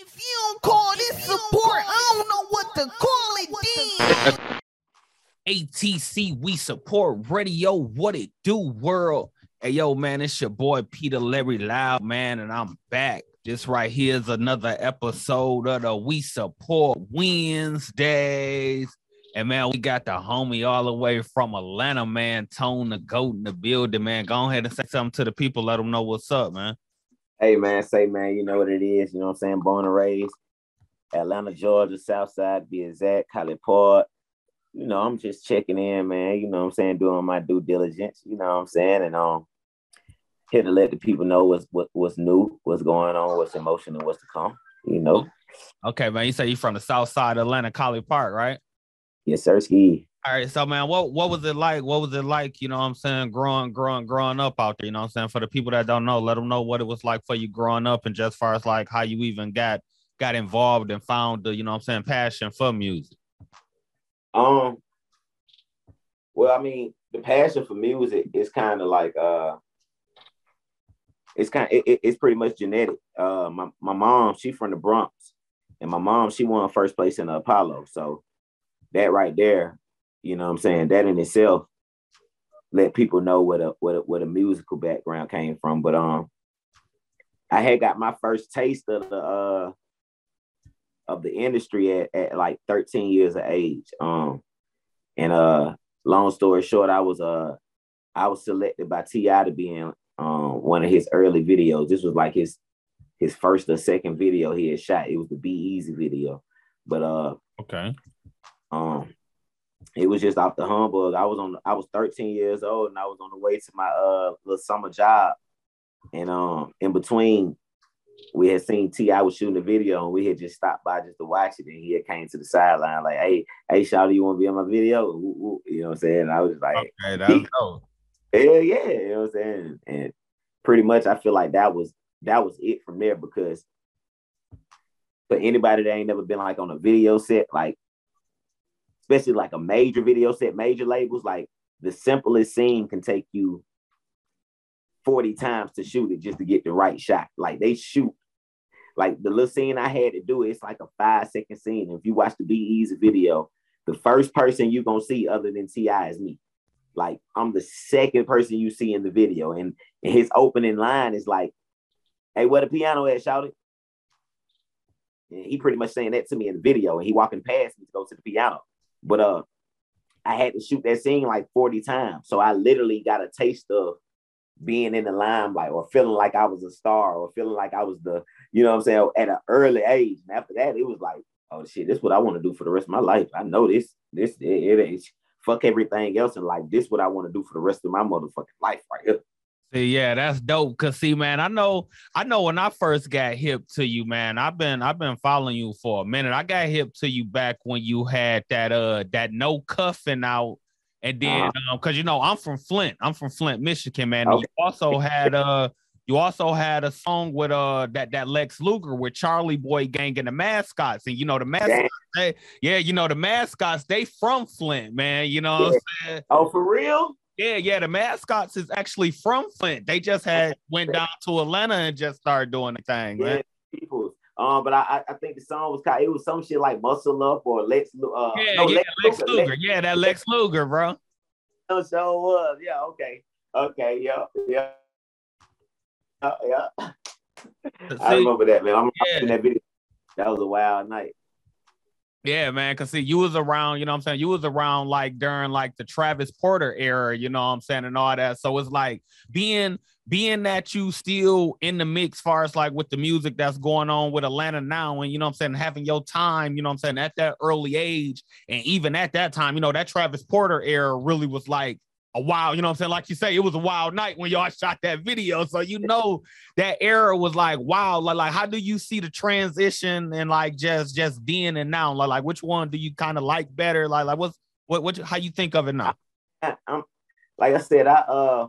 If you don't call this support, I don't know what to call it then. ATC, we support radio. What it do, world? Hey, yo, man, it's your boy Peter Larry Loud, man, and I'm back. This right here is another episode of the We Support Wednesdays. And man, we got the homie all the way from Atlanta, man, Tone the Goat in the building, man. Go ahead and say something to the people, let them know what's up, man. Hey man, say man, you know what it is. You know what I'm saying? Born and raised, Atlanta, Georgia, South Side, be exact, College Park. You know, I'm just checking in, man. You know what I'm saying, doing my due diligence. You know what I'm saying, and um, here to let the people know what's what, what's new, what's going on, what's in motion, and what's to come. You know. Okay, man. You say you from the South Side of Atlanta, College Park, right? Yes, sir. Ski. All right, so man, what what was it like? What was it like? You know what I'm saying, growing, growing, growing up out there. You know I'm saying. For the people that don't know, let them know what it was like for you growing up, and just far as like how you even got got involved and found the, you know I'm saying, passion for music. Um. Well, I mean, the passion for music is kind of like uh, it's kind of it, it's pretty much genetic. Uh, my my mom, she from the Bronx, and my mom, she won first place in the Apollo, so that right there you know what I'm saying? That in itself let people know what a what a, what a musical background came from. But um I had got my first taste of the uh of the industry at, at like 13 years of age. Um and uh long story short, I was uh I was selected by T.I. to be in um one of his early videos. This was like his his first or second video he had shot. It was the Be Easy video. But uh okay. Um it was just off the humbug. I was on I was 13 years old and I was on the way to my uh little summer job. And um in between we had seen T.I. was shooting a video and we had just stopped by just to watch it. And he had came to the sideline like, hey, hey, Shawty, you want to be on my video? You know what I'm saying? And I was like, okay, that's dope. Hell yeah, you know what I'm saying? And pretty much I feel like that was that was it from there because for anybody that ain't never been like on a video set, like especially like a major video set, major labels, like the simplest scene can take you 40 times to shoot it just to get the right shot. Like they shoot, like the little scene I had to do, it's like a five second scene. If you watch the Be Easy video, the first person you're gonna see other than T.I. is me. Like I'm the second person you see in the video. And, and his opening line is like, hey, where the piano at, shout it? And he pretty much saying that to me in the video, and he walking past me to go to the piano. But uh, I had to shoot that scene like 40 times. So I literally got a taste of being in the limelight or feeling like I was a star or feeling like I was the, you know what I'm saying, at an early age. And after that, it was like, oh shit, this is what I want to do for the rest of my life. I know this, this, it, it is fuck everything else in life. This is what I want to do for the rest of my motherfucking life right here. See, yeah, that's dope. Cause see, man, I know, I know when I first got hip to you, man, I've been I've been following you for a minute. I got hip to you back when you had that uh that no cuffing out. And then uh-huh. um, cause you know, I'm from Flint. I'm from Flint, Michigan, man. Okay. You also had uh you also had a song with uh that that Lex Luger with Charlie Boy Gang and the mascots. And you know the mascots, they, yeah, you know the mascots, they from Flint, man. You know yeah. What I'm saying? Oh, for real? Yeah, yeah. The mascots is actually from Flint. They just had went down to Atlanta and just started doing the thing, man. Yeah, people. Um, but I, I think the song was kind. It was some shit like Muscle Up or Lex. Uh, yeah, no, yeah, Lex, Lex Luger. Luger. Yeah, that Lex Luger, bro. So so was. Yeah. Okay. Okay. Yeah. Yeah. Uh, yeah. I remember that man. I'm yeah. watching that video. That was a wild night. Yeah, man. Cause see, you was around, you know what I'm saying? You was around like during like the Travis Porter era, you know what I'm saying, and all that. So it's like being being that you still in the mix far as like with the music that's going on with Atlanta now, and you know what I'm saying, having your time, you know what I'm saying, at that early age, and even at that time, you know, that Travis Porter era really was like a wild, you know what I'm saying? Like you say, it was a wild night when y'all shot that video. So you know that era was like wow. Like, like how do you see the transition and like just just then and now? Like, like which one do you kind of like better? Like, like what's what what how you think of it now? I, I'm like I said, I uh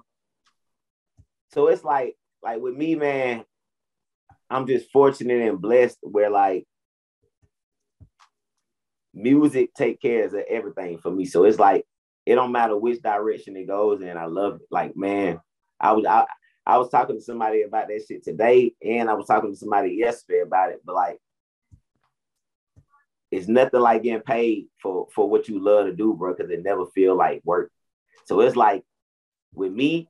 so it's like like with me, man, I'm just fortunate and blessed where like music take care of everything for me. So it's like it don't matter which direction it goes in. I love it. Like, man, I was I, I was talking to somebody about that shit today, and I was talking to somebody yesterday about it. But like, it's nothing like getting paid for for what you love to do, bro, because it never feel like work. So it's like with me,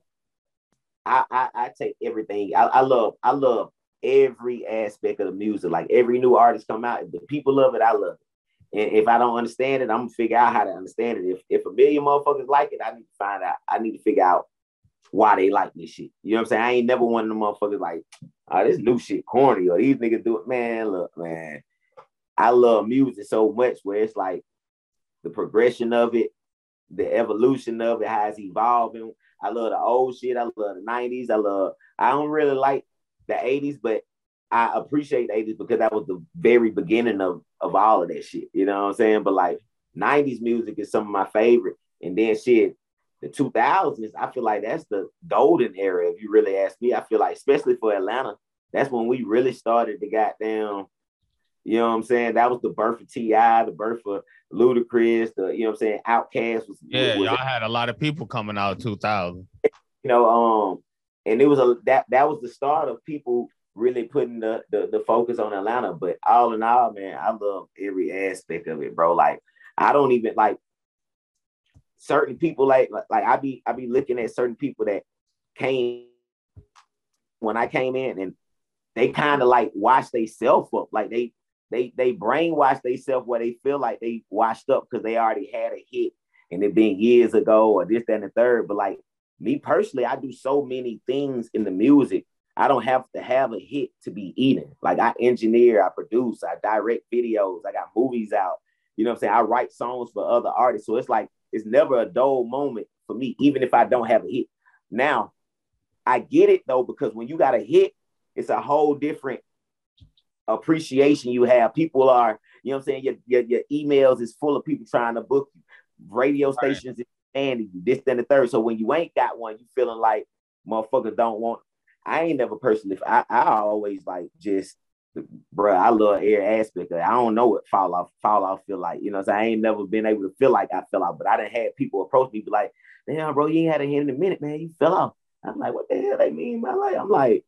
I I, I take everything. I, I love I love every aspect of the music. Like every new artist come out, if the people love it, I love it. And if I don't understand it, I'm gonna figure out how to understand it. If if a million motherfuckers like it, I need to find out. I need to figure out why they like this shit. You know what I'm saying? I ain't never one of them motherfuckers like, oh, this new shit corny or these niggas do it. Man, look, man. I love music so much where it's like the progression of it, the evolution of it, how it's evolving. I love the old shit. I love the 90s. I love, I don't really like the 80s, but I appreciate the 80s because that was the very beginning of, of all of that shit. You know what I'm saying? But like 90s music is some of my favorite. And then shit, the 2000s, I feel like that's the golden era. If you really ask me, I feel like, especially for Atlanta, that's when we really started to goddamn you know what I'm saying? That was the birth of T.I., the birth of Ludacris, the you know what I'm saying, Outkast was yeah, was y'all had a lot of people coming out 2000. You know, um, and it was a that that was the start of people really putting the, the the focus on Atlanta. But all in all, man, I love every aspect of it, bro. Like I don't even like certain people like like, I be I be looking at certain people that came when I came in and they kind of like washed themselves up. Like they they they brainwash themselves where they feel like they washed up because they already had a hit and it been years ago or this, that, and the third. But like me personally, I do so many things in the music. I don't have to have a hit to be eating. Like I engineer, I produce, I direct videos, I got movies out. You know what I'm saying? I write songs for other artists. So it's like it's never a dull moment for me, even if I don't have a hit. Now, I get it though, because when you got a hit, it's a whole different appreciation you have. People are, you know what I'm saying? Your, your, your emails is full of people trying to book you. Radio stations right. and you, this, then the third. So when you ain't got one, you feeling like motherfuckers don't want. I ain't never personally, I, I always like just, bro, I love every aspect of it. I don't know what fall off, fall off feel like. You know, so I ain't never been able to feel like I fell off, but I didn't have people approach me, be like, damn, bro, you ain't had a hit in a minute, man. You fell off. I'm like, what the hell they mean by like? I'm like,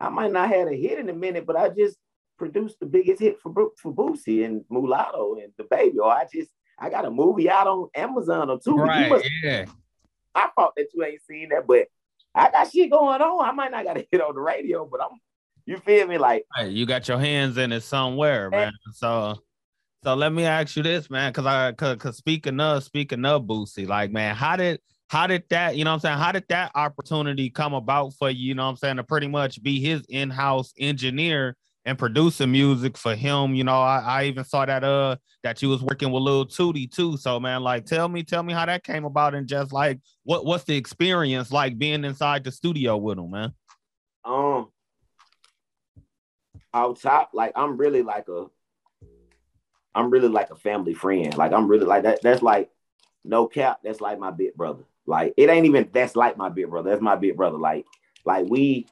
I might not had a hit in a minute, but I just produced the biggest hit for for Boosie and Mulatto and the baby. Or I just I got a movie out on Amazon or two. Right, must, yeah. I thought that you ain't seen that, but I got shit going on. I might not got a hit on the radio, but I'm you feel me? Like right, you got your hands in it somewhere, man. So so let me ask you this, man, because I cause, cause speaking of speaking of Boosie, like man, how did how did that, you know I'm saying? How did that opportunity come about for you, you know I'm saying, to pretty much be his in-house engineer and producing music for him. You know, I, I even saw that uh that you was working with Lil Tootie too. So man, like tell me, tell me how that came about and just like what what's the experience like being inside the studio with him, man? Um out top, like I'm really like a I'm really like a family friend. Like I'm really like that. That's like no cap. That's like my big brother. Like it ain't even that's like my big brother. That's my big brother. Like like we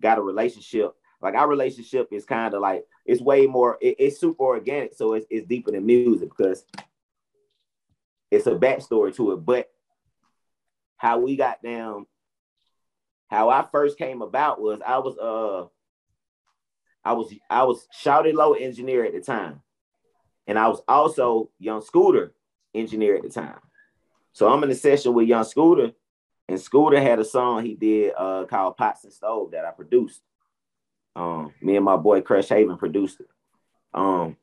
got a relationship like our relationship is kind of like it's way more. It, it's super organic, so it's it's deeper than music because it's a backstory to it. But how we got down, how I first came about was I was uh I was I was Shawty Lo engineer at the time, and I was also Young Scooter engineer at the time. So I'm in a session with Young Scooter, and Scooter had a song he did uh, called Pots and Stove that I produced. Um, me and my boy Crush Haven produced it. Um,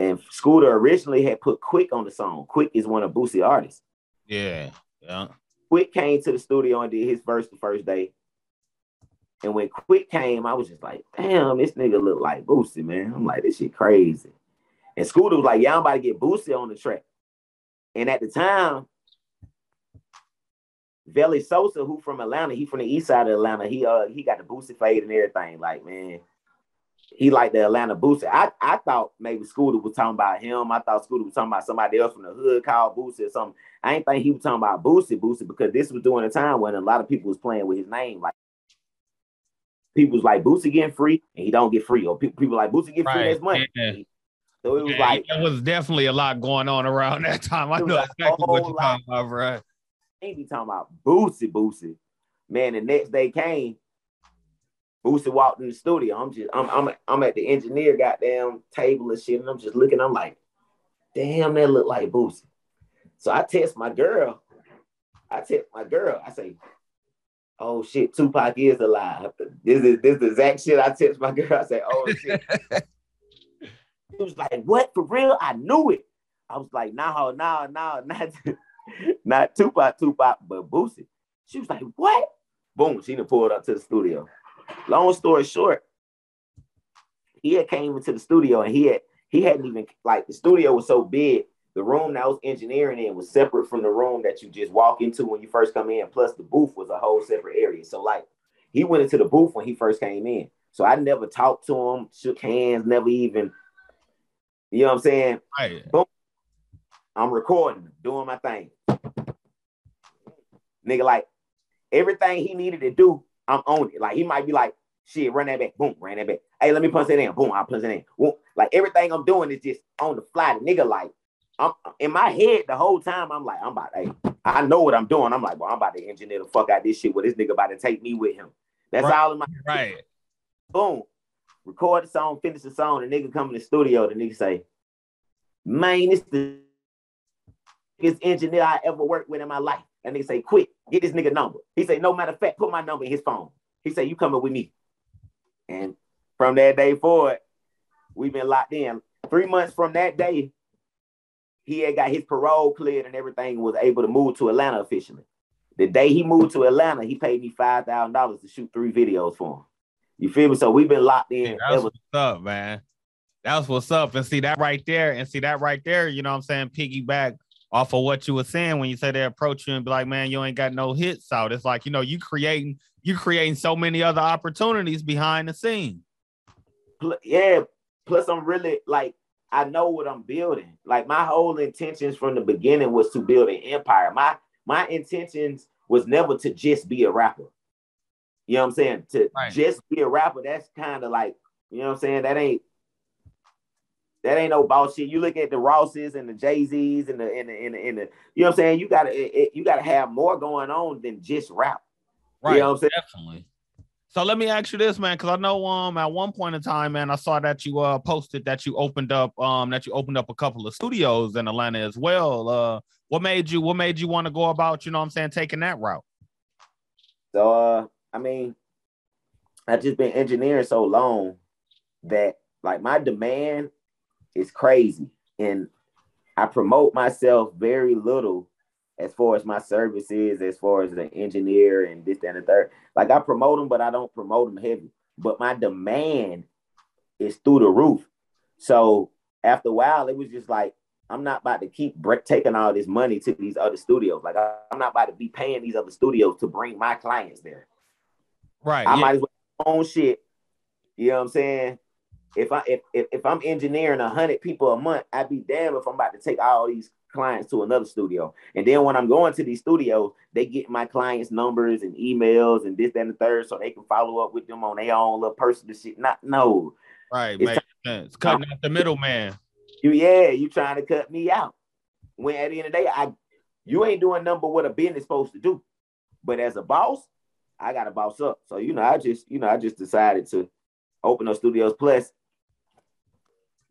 and Scooter originally had put Quick on the song. Quick is one of Boosie artists. Yeah, yeah. Quick came to the studio and did his verse the first day. And when Quick came, I was just like, damn, this nigga look like Boosie, man. I'm like, this shit crazy. And Scooter was like, yeah, I'm about to get Boosie on the track. And at the time, Veli Sosa, who from Atlanta, he from the east side of Atlanta. He uh he got the Boosie fade and everything. Like man, he like the Atlanta Boosie. I, I thought maybe Scooter was talking about him. I thought Scooter was talking about somebody else from the hood called Boosie or something. I ain't think he was talking about Boosie Boosie because this was during a time when a lot of people was playing with his name. Like people was like Boosie getting free and he don't get free, or people, people like Boosie get free right. that's money. Yeah. So it was yeah, like there was definitely a lot going on around that time. I know exactly what you're talking about, bro ain't be talking about Boosie Boosie. Man, the next day came, Boosie walked in the studio. I'm just, I'm, I'm, I'm at the engineer goddamn table and shit, and I'm just looking. I'm like, damn, that look like Boosie. So I text my girl. I text my girl. I say, oh shit, Tupac is alive. This is this is the exact shit I text my girl. I say, oh shit. He was like, what for real? I knew it. I was like, no, no, no, not, not Tupac, Tupac, but Boosie. She was like, what? Boom, she done pulled up to the studio. Long story short, he had came into the studio and he had he hadn't even like the studio was so big. The room that I was engineering in was separate from the room that you just walk into when you first come in. Plus, the booth was a whole separate area. So, like, he went into the booth when he first came in. So I never talked to him, shook hands, never even, you know what I'm saying? Right. Boom. I'm recording, doing my thing. Nigga, like everything he needed to do, I'm on it. Like he might be like, shit, run that back, boom, ran that back. Hey, let me punch that in, boom, I'll punch it in. Boom. Like everything I'm doing is just on the fly. The nigga, like, I'm in my head the whole time. I'm like, I'm about, hey, I know what I'm doing. I'm like, well, I'm about to engineer the fuck out this shit. Where this nigga about to take me with him. That's Right. all in my Right. boom, record the song, finish the song, the nigga come in the studio, the nigga say, man, this the biggest engineer I ever worked with in my life. And they say, quick, get this nigga number. He say, no matter of fact, put my number in his phone. He say, you coming with me. And from that day forward, we've been locked in. Three months from that day, he had got his parole cleared and everything was able to move to Atlanta officially. The day he moved to Atlanta, he paid me five thousand dollars to shoot three videos for him. You feel me? So we've been locked Yeah, in. that's ever. what's up, man. That's what's up. And see that right there, and see that right there, you know what I'm saying? Piggyback off of what you were saying when you said they approach you and be like, man, you ain't got no hits out. It's like, you know, you creating, you creating so many other opportunities behind the scene. Yeah. Plus, I'm really like I know what I'm building. Like my whole intentions from the beginning was to build an empire. My my intentions was never to just be a rapper. You know what I'm saying? To Right. just be a rapper, that's kind of like, you know what I'm saying? That ain't that ain't no bullshit. You look at the Rosses and the Jay Z's and the and the, and the, and the you know what I'm saying? You gotta it, it- you gotta have more going on than just rap. Right. You know what I'm saying? Definitely. So let me ask you this, man, because I know um at one point in time, man, I saw that you uh posted that you opened up um that you opened up a couple of studios in Atlanta as well. Uh what made you what made you want to go about, you know what I'm saying, taking that route? So uh, I mean, I've just been engineering so long that like my demand is crazy, and I promote myself very little as far as my services, as far as an engineer and this that, and the third. Like I promote them, but I don't promote them heavy. But my demand is through the roof. So after a while, it was just like I'm not about to keep taking all this money to these other studios. Like I, I'm not about to be paying these other studios to bring my clients there. Right. I yeah. might as well own shit. You know what I'm saying? If I if if, if I'm engineering a hundred people a month, I'd be damn if I'm about to take all these clients to another studio. And then when I'm going to these studios, they get my clients' numbers and emails and this, that, and the third, so they can follow up with them on their own little personal shit. Not no. Right, It's makes sense. Cutting out the middleman. You yeah, you trying to cut me out. When at the end of the day, I you ain't doing nothing but what a business supposed to do. But as a boss, I gotta boss up. So you know, I just you know, I just decided to open those studios. Plus,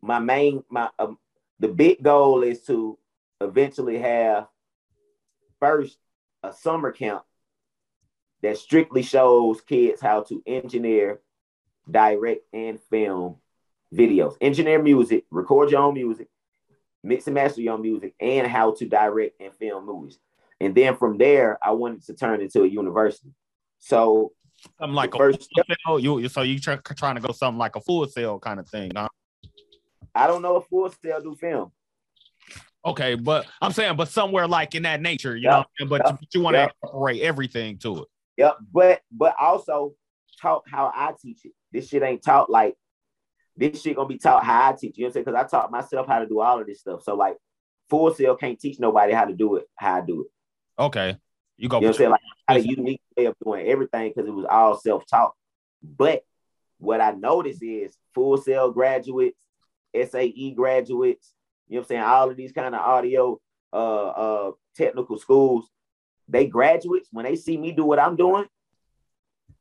my main my um, the big goal is to eventually have first a summer camp that strictly shows kids how to engineer, direct, and film videos, engineer music, record your own music, mix and master your own music, and how to direct and film movies. And then from there, I wanted to turn into a university. So Something like the a first Full Sail. You you- so you try, trying to go something like a Full Sail kind of thing. Huh? I don't know if Full Sail do film. Okay, but I'm saying, but somewhere like in that nature, you Yeah, know, what I'm saying? but, yeah, you- you want to yeah. incorporate everything to it. Yep, but but also taught how I teach it. This shit ain't taught like this shit gonna be taught how I teach. You know what I'm saying? Because I taught myself how to do all of this stuff. So like Full Sail can't teach nobody how to do it, how I do it. Okay, you go. You know what I'm saying? Like I had a unique way of doing everything because it was all self-taught. But what I noticed is Full Sail graduates, SAE graduates, you know what I'm saying? All of these kind of audio uh uh technical schools, they graduates when they see me do what I'm doing,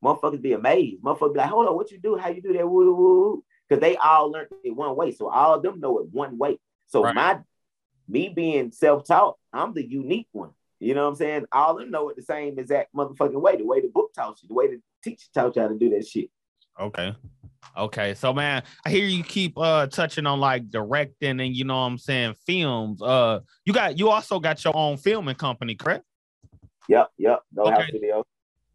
motherfuckers be amazed. Motherfuckers be like, hold on, what you do? How you do that? Woo, woo, woo. Because they all learned it one way. So all of them know it one way. So Right. my me being self-taught, I'm the unique one. You know what I'm saying? All of them know it the same exact motherfucking way, the way the book taught you, the way the teacher taught you how to do that shit. Okay. Okay. So man, I hear you keep uh touching on like directing and you know what I'm saying, films. Uh you got you also got your own filming company, correct? Yep, yep. No Okay. house video.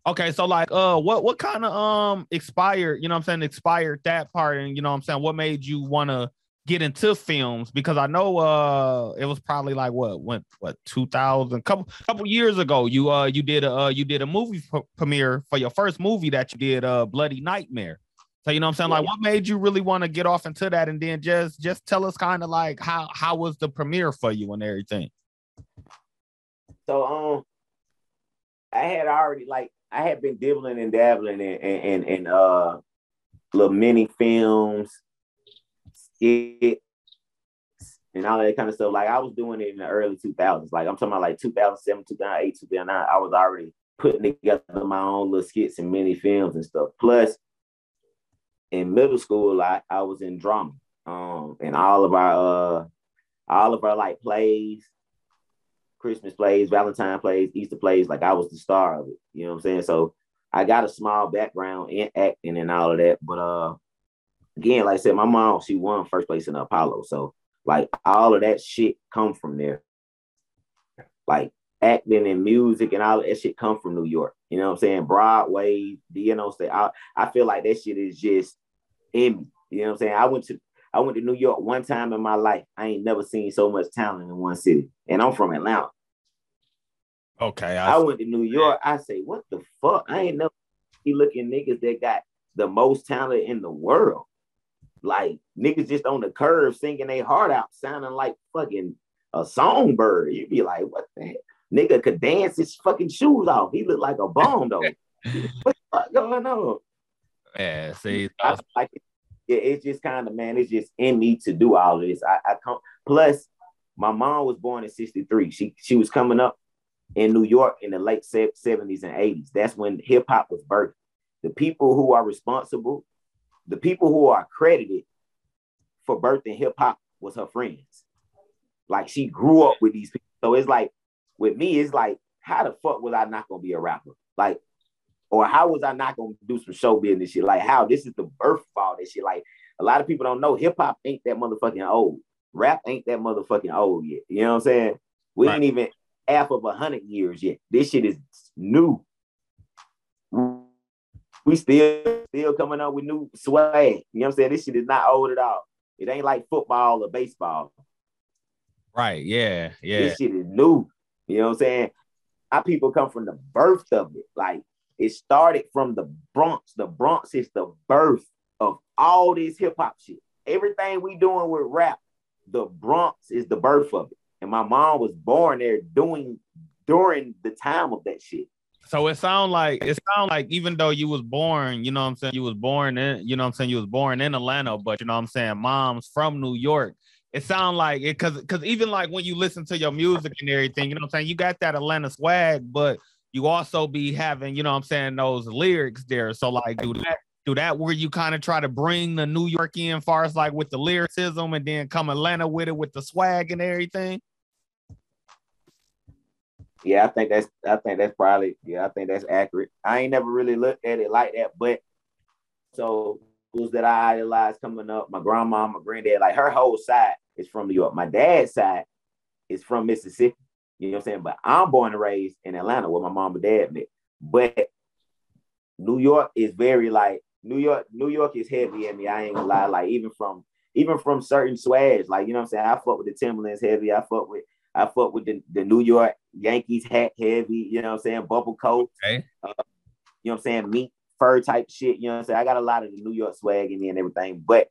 Okay, so like uh what what kind of um expired, you know what I'm saying, expired that part and you know what I'm saying, what made you want to get into films because I know uh it was probably like what went what 2000 couple couple years ago you uh you did a uh, you did a movie p- premiere for your first movie that you did uh Bloody Nightmare. So you know what I'm saying like what made you really want to get off into that and then just just tell us kind of like how how was the premiere for you and everything. So um I had already like I had been dibbling and dabbling in in, in, in uh little mini films, skits, and all that kind of stuff. Like I was doing it in the early 2000s. Like I'm talking about like 2007, 2008, 2009. I was already putting together my own little skits and mini films and stuff. Plus, in middle school, I, I was in drama. Um, and all of our uh all of our like plays, Christmas plays, Valentine plays, Easter plays, like I was the star of it. You know what I'm saying? So I got a small background in acting and all of that. But uh again, like I said, my mom, she won first place in Apollo. So like all of that shit come from there. Like acting and music and all of that shit come from New York. You know what I'm saying? Broadway, you know, say I, I feel like that shit is just in me. You know what I'm saying? I went to I went to New York one time in my life. I ain't never seen so much talent in one city. And I'm from Atlanta. Okay, I went to New York. I say, what the fuck? I ain't never see looking niggas that got the most talent in the world. Like niggas just on the curve singing their heart out, sounding like fucking a songbird. You'd be like, what the heck? Nigga could dance his fucking shoes off. He looked like a bomb though. what the fuck going on? yeah, see I like it, yeah, it's just kind of man, it's just in me to do all of this. I, I come plus my mom was born in 63. She she was coming up in New York in the late 70s and 80s. That's when hip hop was birthed. The people who are responsible, the people who are credited for birthing hip hop was her friends. Like she grew up with these people. So it's like with me, it's like, how the fuck was I not gonna be a rapper? Like, or how was I not gonna do some show business shit? Like, how this is the birth of all this shit. Like, a lot of people don't know hip hop ain't that motherfucking old. Rap ain't that motherfucking old yet. You know what I'm saying? We Right. ain't even half of a hundred years yet. This shit is new. We still still coming up with new swag. You know what I'm saying? This shit is not old at all. It ain't like football or baseball. right, yeah, yeah. This shit is new. You know what I'm saying? Our people come from the birth of it. Like it started from the Bronx. The Bronx is the birth of all this hip hop shit. Everything we doing with rap, the Bronx is the birth of it. And my mom was born there doing during the time of that shit. So it sound like it sound like even though you was born, you know what I'm saying, you was born in, you know what I'm saying, you was born in Atlanta, but you know what I'm saying, mom's from New York. It sound like it cause cause even like when you listen to your music and everything, you know what I'm saying, you got that Atlanta swag, but you also be having, you know what I'm saying, those lyrics there. So like do that do that where you kind of try to bring the New York in far as like with the lyricism and then come Atlanta with it with the swag and everything. Yeah, I think that's I think that's probably yeah, I think that's accurate. I ain't never really looked at it like that, but so schools that I idolized coming up, my grandma, my granddad, like her whole side is from New York. My dad's side is from Mississippi. You know what I'm saying? But I'm born and raised in Atlanta where my mom and dad met. But New York is very like New York, New York is heavy in me. I ain't gonna lie. Like even from even from certain swags, like you know what I'm saying. I fuck with the Timberlands heavy. I fuck with I fuck with the, the New York Yankees hat heavy. You know what I'm saying? Bubble coat. Okay. You know what I'm saying? Meat fur type shit. You know what I'm saying? I got a lot of the New York swag in me and everything, but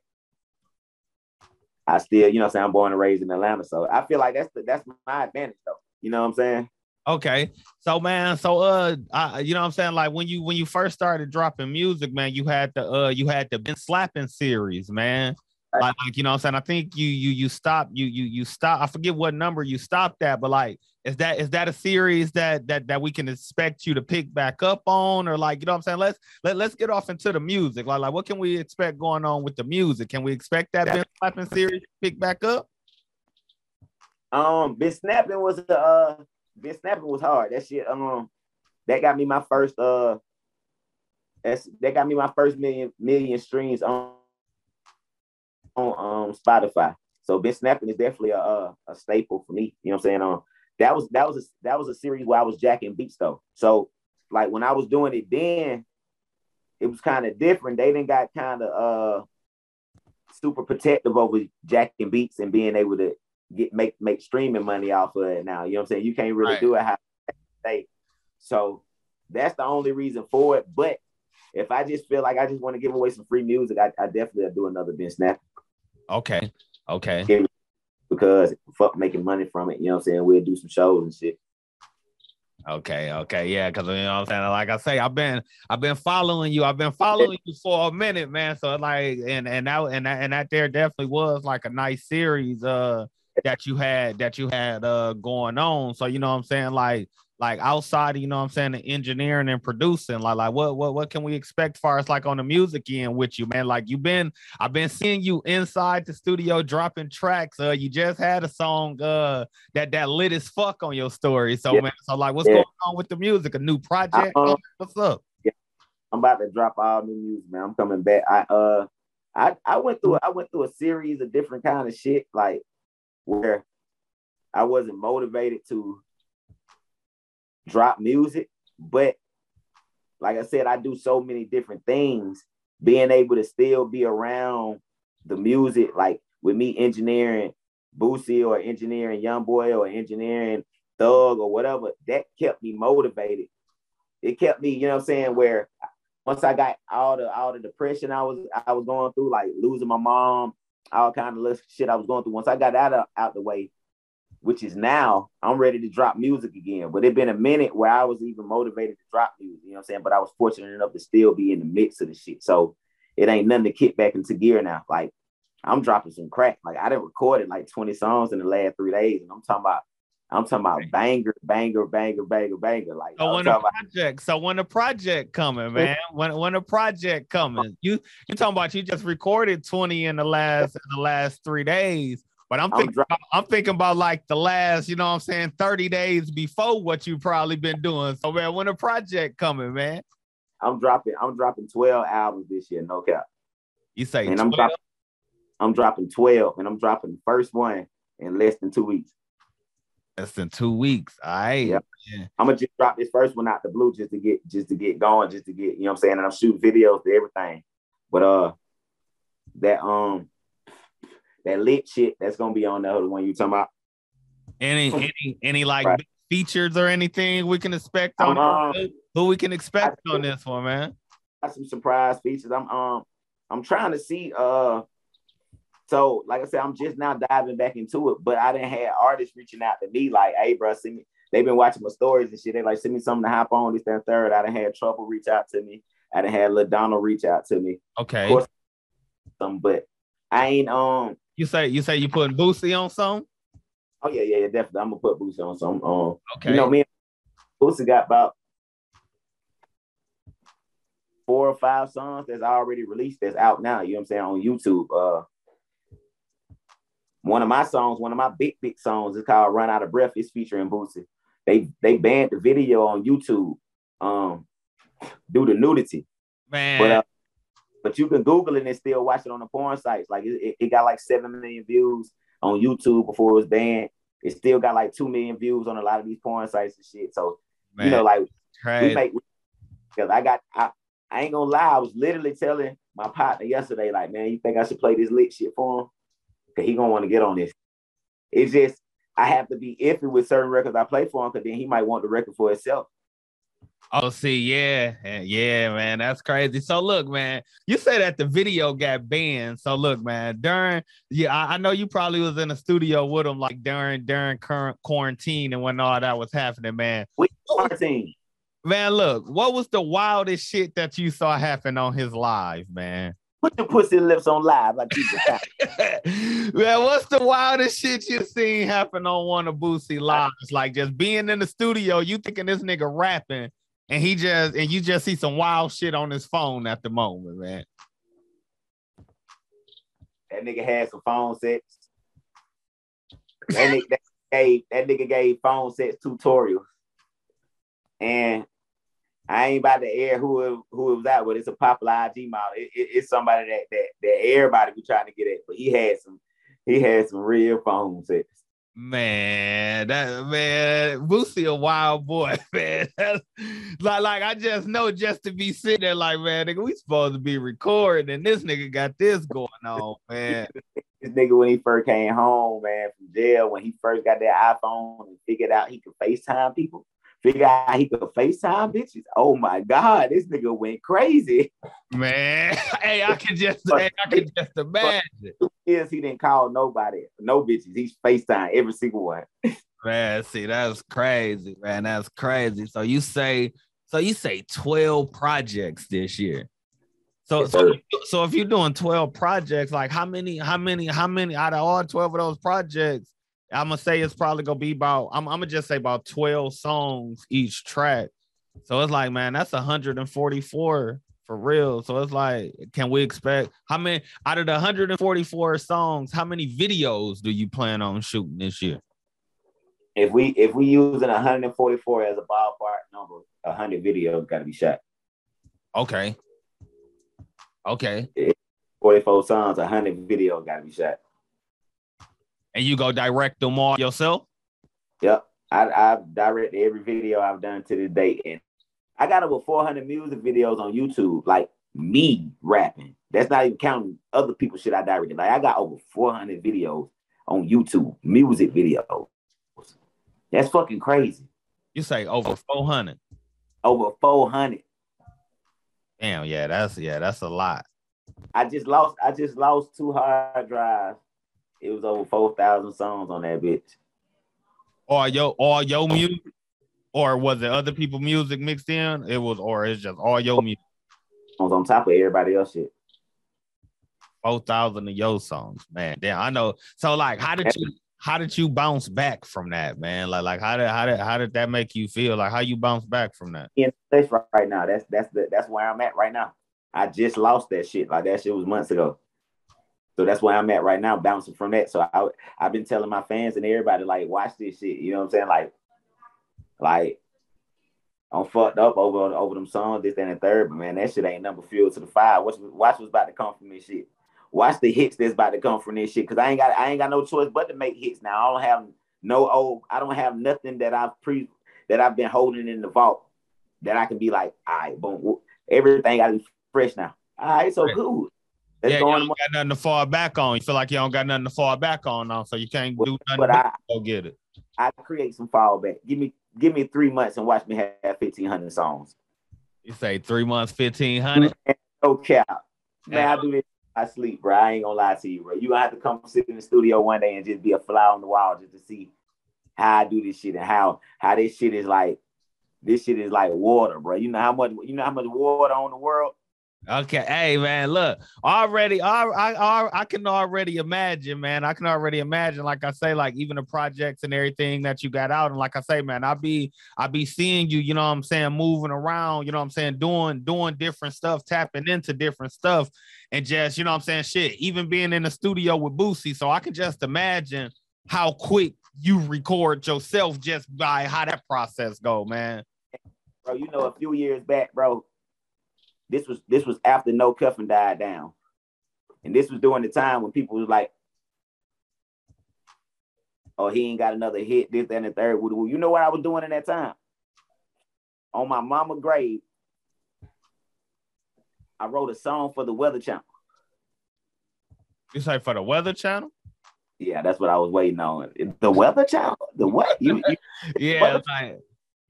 I still, you know what I'm saying? I'm born and raised in Atlanta. So I feel like that's the that's my advantage though. You know what I'm saying? Okay. So man, so uh I, you know what I'm saying? Like when you when you first started dropping music, man, you had the uh you had the been slapping series, man. Like, like you know what I'm saying? I think you you you stopped you you you stop I forget what number you stopped at, but like is that is that a series that that that we can expect you to pick back up on or like you know what I'm saying? Let's let, let's get off into the music. Like like what can we expect going on with the music? Can we expect that Ben Slapping series to pick back up? Um, Ben Snapping was uh Ben Snapping was hard. That shit um that got me my first uh that's that got me my first million million streams on on um Spotify. So Ben Snapping is definitely a, a, a staple for me. You know what I'm saying? Um, that was that was a, that was a series where I was jacking beats though. So like when I was doing it then, it was kind of different. They didn't got kind of uh super protective over jacking beats and being able to get make make streaming money off of it now. You know what I'm saying? You can't really Right. do it how they so that's the only reason for it. But if I just feel like I just want to give away some free music, I, I definitely do another Ben Snap Okay. Okay. because fuck making money from it. You know what I'm saying? We'll do some shows and shit. Okay, okay, yeah, because you know what I'm saying. Like I say, I've been I've been following you. I've been following you for a minute, man. So like, and and that and that, and that there definitely was like a nice series uh that you had that you had uh going on. So you know what I'm saying, like like outside, you know what I'm saying, the engineering and producing, like like what what what can we expect far as like on the music end with you, man? Like you've been I've been seeing you inside the studio dropping tracks. Uh, you just had a song uh that that lit as fuck on your story. So Yeah. man, so like what's Yeah. going on with the music? A new project? Uh, what's up? I'm about to drop all new music, man. I'm coming back. I uh I I went through I went through a series of different kind of shit, like where I wasn't motivated to drop music, but like I said, I do so many different things. Being able to still be around the music, like with me engineering Boosie or engineering Young Boy or engineering Thug or whatever, that kept me motivated. It kept me, you know what I'm saying, where once I got all the all the depression I was I was going through, like losing my mom, all kind of shit I was going through. Once I got that out, out the way, which is now, I'm ready to drop music again. But it been a minute where I was even motivated to drop music, you know what I'm saying? But I was fortunate enough to still be in the mix of the shit. So it ain't nothing to kick back into gear now. Like I'm dropping some crack. Like I didn't record like 20 songs in the last three days. And I'm talking about I'm talking about banger, banger, banger, banger, banger. Like So when the talking about- project, so when the project coming, man, when when the project coming, you you talking about you just recorded 20 in the last in the last three days. But I'm I'm thinking about, I'm thinking about like the last, you know what I'm saying, 30 days before what you probably been doing. So man, when the project coming, man, I'm dropping, I'm dropping 12 albums this year, no cap. you say And I'm 12? dropping, I'm dropping 12, and I'm dropping the first one in less than two weeks. less than two weeks. All right. Yep. I'm gonna just drop this first one out the blue just to get just to get going, just to get, you know what I'm saying? And I'm shooting videos to everything. But uh that um that lit shit that's gonna be on there, the one you talking about. Any any any like Right. features or anything we can expect on uh, it? who we can expect on this one, man? got some surprise features. I'm um I'm trying to see uh so like I said, I'm just now diving back into it, but I didn't have artists reaching out to me like, hey bro, send me they've been watching my stories and shit. They like send me something to hop on this, and third. I done had trouble reach out to me. I done had Donald reach out to me. Okay. Of course, some, but I ain't um You say you say you putting Boosie on some? oh yeah, yeah, yeah, definitely. I'm gonna put Boosie on some um Okay. you know me Boosie got about four or five songs that's already released that's out now, you know what I'm saying, on YouTube. Uh one of my songs, one of my big, big songs is called Run Out of Breath. It's featuring Boosie. They they banned the video on YouTube um due to nudity. man. But uh, but you can Google it and still watch it on the porn sites. Like it, it, got like seven million views on YouTube before it was banned. It still got like two million views on a lot of these porn sites and shit. So man, you know, like we make because I got I, I ain't gonna lie, I was literally telling my partner yesterday, like, man, you think I should play this lit shit for him? Cause he gonna want to get on this. It's just I have to be iffy with certain records I play for him, because then he might want the record for himself. Oh, see, yeah, eh, yeah, man, that's crazy. So look, man, you say that the video got banned. So look, man, during yeah, I, I know you probably was in the studio with him like during during current quarantine and when all that was happening, man. We quarantine. Man, look, what was the wildest shit that you saw happen on his live, man? Put the pussy lips on live like. Man, what's the wildest shit you seen happen on one of Boosie lives? Like just being in the studio, you thinking this nigga rapping, and he just and you just see some wild shit on his phone at the moment, man. That nigga had some phone sets. That nigga, that gave that nigga gave phone sets tutorials, and I ain't about to air who it, who it was at, but it's a popular IG model. It, it, it's somebody that that that everybody be trying to get at, but he had some he had some real phone sets. Man, that man, Boosie a wild boy, man. That's, like, like I just know just to be sitting there, like, man, nigga, we supposed to be recording, and this nigga got this going on, man. this nigga when he first came home, man, from jail, when he first got that iPhone and figured out he could FaceTime people, figure out he could FaceTime bitches. Oh my God, this nigga went crazy. Man, hey, I can just hey, I can just imagine. Is he didn't call nobody, no bitches. He's FaceTime every single one. Man, see, that's crazy, man. That's crazy. So you say, so you say 12 projects this year. So, so, so if you're doing 12 projects, like how many, how many, how many out of all 12 of those projects, I'm gonna say it's probably gonna be about, I'm, I'm gonna just say about 12 songs each track. So it's like, man, that's 144 for real. So it's like, can we expect how many out of the 144 songs, how many videos do you plan on shooting this year? If we if we using 144 as a ballpark number, 100 videos got to be shot. Okay. Okay. 44 songs, 100 videos got to be shot. And you go direct them all yourself? Yep. I, I've directed every video I've done to this date. And I got over 400 music videos on YouTube, like me rapping. That's not even counting other people shit I directed. Like I got over 400 videos on YouTube, music videos. That's fucking crazy. You say over 400. Over 400. Damn, yeah, that's yeah, that's a lot. I just lost. I just lost two hard drives. It was over 4,000 songs on that bitch. Or your all your music, or was it other people' music mixed in? It was, or it's just all your music. I was on top of everybody else shit. Four thousand of your songs, man. Damn, I know. So, like, how did you how did you bounce back from that, man? Like, like how did how did how did that make you feel? Like, how you bounce back from that? in place right, right now. That's that's the that's where I'm at right now. I just lost that shit. Like that shit was months ago. So that's where I'm at right now, bouncing from that. So I I've been telling my fans and everybody like watch this shit. You know what I'm saying? Like, like I'm fucked up over over them songs, this that, and the third, but man, that shit ain't number fuel to the fire. Watch watch what's about to come from this shit. Watch the hits that's about to come from this shit. Cause I ain't got I ain't got no choice but to make hits now. I don't have no old, I don't have nothing that I've pre that I've been holding in the vault that I can be like, all right, boom. Everything gotta be fresh now. All right, so Right. cool. Let's yeah, you on don't got nothing to fall back on. You feel like you don't got nothing to fall back on now, so you can't do nothing but I go get it. I create some fallback. Give me give me three months and watch me have fifteen hundred songs. You say three months, fifteen hundred. No cap. Man, I do this. I sleep, bro. I ain't gonna lie to you, bro. You gonna have to come sit in the studio one day and just be a fly on the wall just to see how I do this shit and how how this shit is like. This shit is like water, bro. You know how much you know how much water on the world. Okay, hey man, look, already, I, I, I, can already imagine, man. I can already imagine, like I say, like even the projects and everything that you got out, and like I say, man, I be, I be seeing you, you know, what I'm saying, moving around, you know, what I'm saying, doing, doing different stuff, tapping into different stuff, and just, you know, what I'm saying, shit, even being in the studio with Boosie, so I can just imagine how quick you record yourself just by how that process go, man. bro. You know, a few years back, bro. This was this was after No Cuffing died down, and this was during the time when people was like, "Oh, he ain't got another hit." This that, and the third. Well, you know what I was doing in that time? On my mama grave, I wrote a song for the Weather Channel. You say for the Weather Channel? Yeah, that's what I was waiting on. The Weather Channel. The what? You, you, Yeah, like,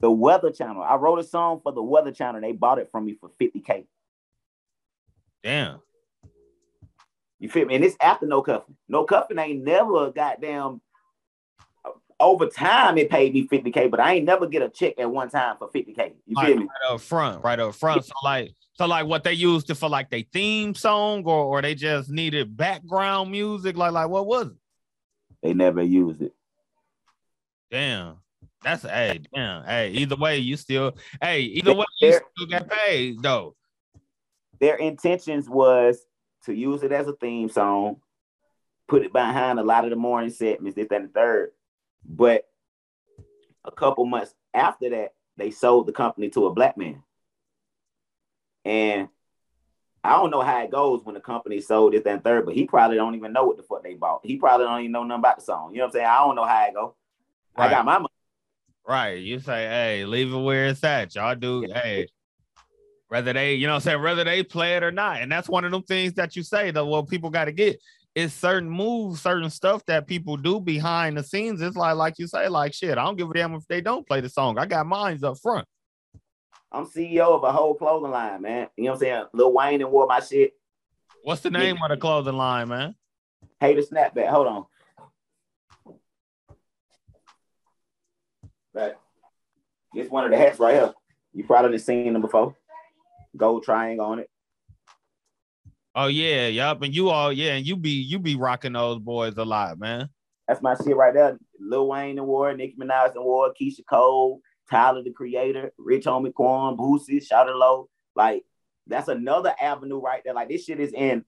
the Weather Channel. I wrote a song for the Weather Channel. and They bought it from me for fifty k. damn. You feel me? And it's after no cuffing. No cuffing ain't never goddamn uh, over time it paid me 50k, but I ain't never get a check at one time for 50k. You right, feel me? right up front, right up front. So like, so like, what they used it for, like their theme song, or or they just needed background music, like like what was it? They never used it. Damn, that's hey, damn, hey. Either way, you still, hey, either way, you still got paid though. Their intentions was to use it as a theme song, put it behind a lot of the morning segments, this, that, and the third. But a couple months after that, they sold the company to a black man. And I don't know how it goes when the company sold it and third, but he probably don't even know what the fuck they bought. He probably don't even know nothing about the song. You know what I'm saying? I don't know how it go. I got my money. Right. You say, hey, leave it where it's at. Y'all do, Yeah. hey, whether they, you know I'm saying, whether they play it or not. And that's one of them things that you say that well, people got to get is certain moves, certain stuff that people do behind the scenes. It's like, like you say, like shit, I don't give a damn if they don't play the song. I got mines up front. I'm CEO of a whole clothing line, man. You know what I'm saying? Lil Wayne and wore my shit. What's the name of the clothing line, man? Hater snapback. Hold on. Right. It's one of the hats right here. You probably seen them before. Gold triangle on it. Oh yeah, yup. And you all, yeah, and you be you be rocking those boys a lot, man. That's my shit right there. Lil Wayne award, Nicki Minaj award, Keyshia Cole, Tyler the Creator, Rich Homie Quan, Boosie, Shout Low. Like that's another avenue right there. Like this shit is in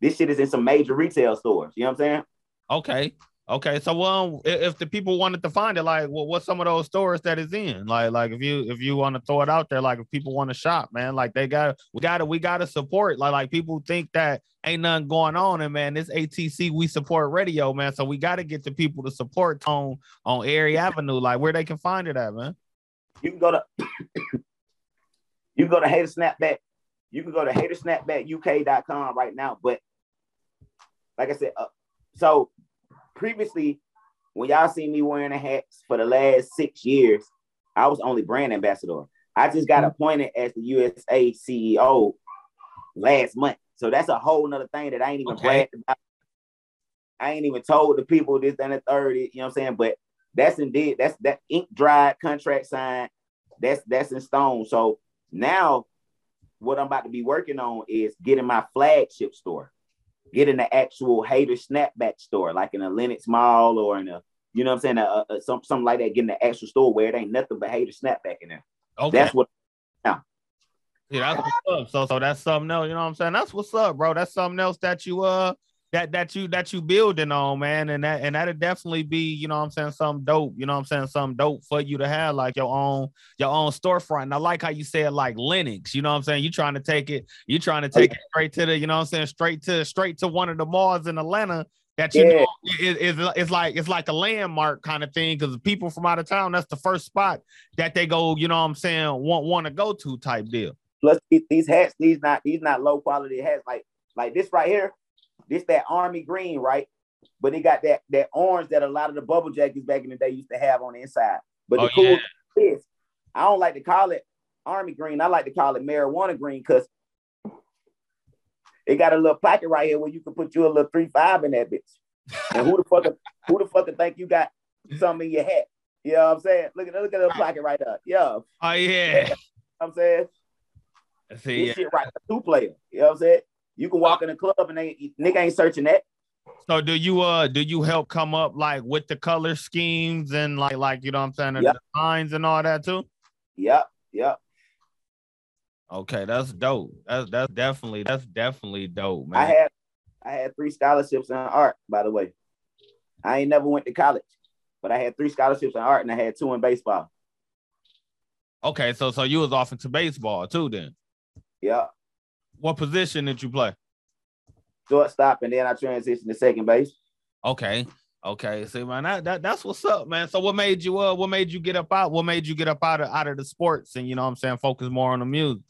this shit is in some major retail stores. You know what I'm saying? Okay. Okay. So i- if the people wanted to find it, like well, what's some of those stores that is in? Like, like if you if you want to throw it out there, like if people want to shop, man, like they got we gotta we gotta support. Like like people think that ain't nothing going on, and man, this ATC we support radio, man. So we gotta get the people to support Tone on Airy Avenue, like where they can find it at, man. You can go to you can go to Hater Snapback. You can go to hatersnapbackuk.com right now. But like I said, uh, so previously, when y'all see me wearing the hats for the last six years, I was only brand ambassador. I just got mm-hmm. appointed as the USA CEO last month. So that's a whole nother thing that I ain't even Okay. about. I ain't even told the people this and the third, you know what I'm saying? But that's indeed that's that ink dried contract signed. That's that's in stone. So now what I'm about to be working on is getting my flagship store, getting the actual hater snapback store, like in a Lenox Mall or in a, you know what I'm saying, a, a, some, something like that, get in the actual store where it ain't nothing but hater snapback in there. Okay. That's what Yeah, that's what's up. So so that's something else, you know what I'm saying? That's what's up, bro. That's something else that you uh that that you that you building on, man. And that and that'll definitely be, you know what I'm saying, something dope, you know what I'm saying, something dope for you to have like your own your own storefront. And I like how you said like Lenox, you know what I'm saying? You trying to take it, you trying to oh, take it straight to the, you know what I'm saying, straight to straight to one of the malls in Atlanta that you Yeah. know is, it's like it's like a landmark kind of thing because people from out of town, that's the first spot that they go, you know what I'm saying, want want to go to type deal. plus these, these hats, these not these not low quality hats, like like this right here, this that army green, right? But it got that that orange that a lot of the bubble jackets back in the day used to have on the inside. But the Oh, cool yeah. thing is, I don't like to call it army green. I like to call it marijuana green because it got a little pocket right here where you can put you a little three five in that bitch. And who the fuck who the fuck think you got something in your hat? You know what I'm saying? Look at look at the pocket right there. Yeah, oh, you know Oh yeah. what I'm saying See, this shit right, two player. You know what I'm saying? You can walk in a club and they nigga ain't searching that. so do you uh do you help come up like with the color schemes and like like you know what I'm saying the Yep. designs and all that too? Yep, yep. Okay, that's dope. That's that's definitely that's definitely dope, man. I man. had I had three scholarships in art, by the way. I ain't never went to college, but I had three scholarships in art and I had two in baseball. okay, so so you was off into baseball too then. Yep. What position did you play? Shortstop, and then I transitioned to second base. Okay. Okay. See, man, that, that that's what's up, man. So what made you uh what made you get up out? What made you get up out of out of the sports and you know what I'm saying focus more on the music?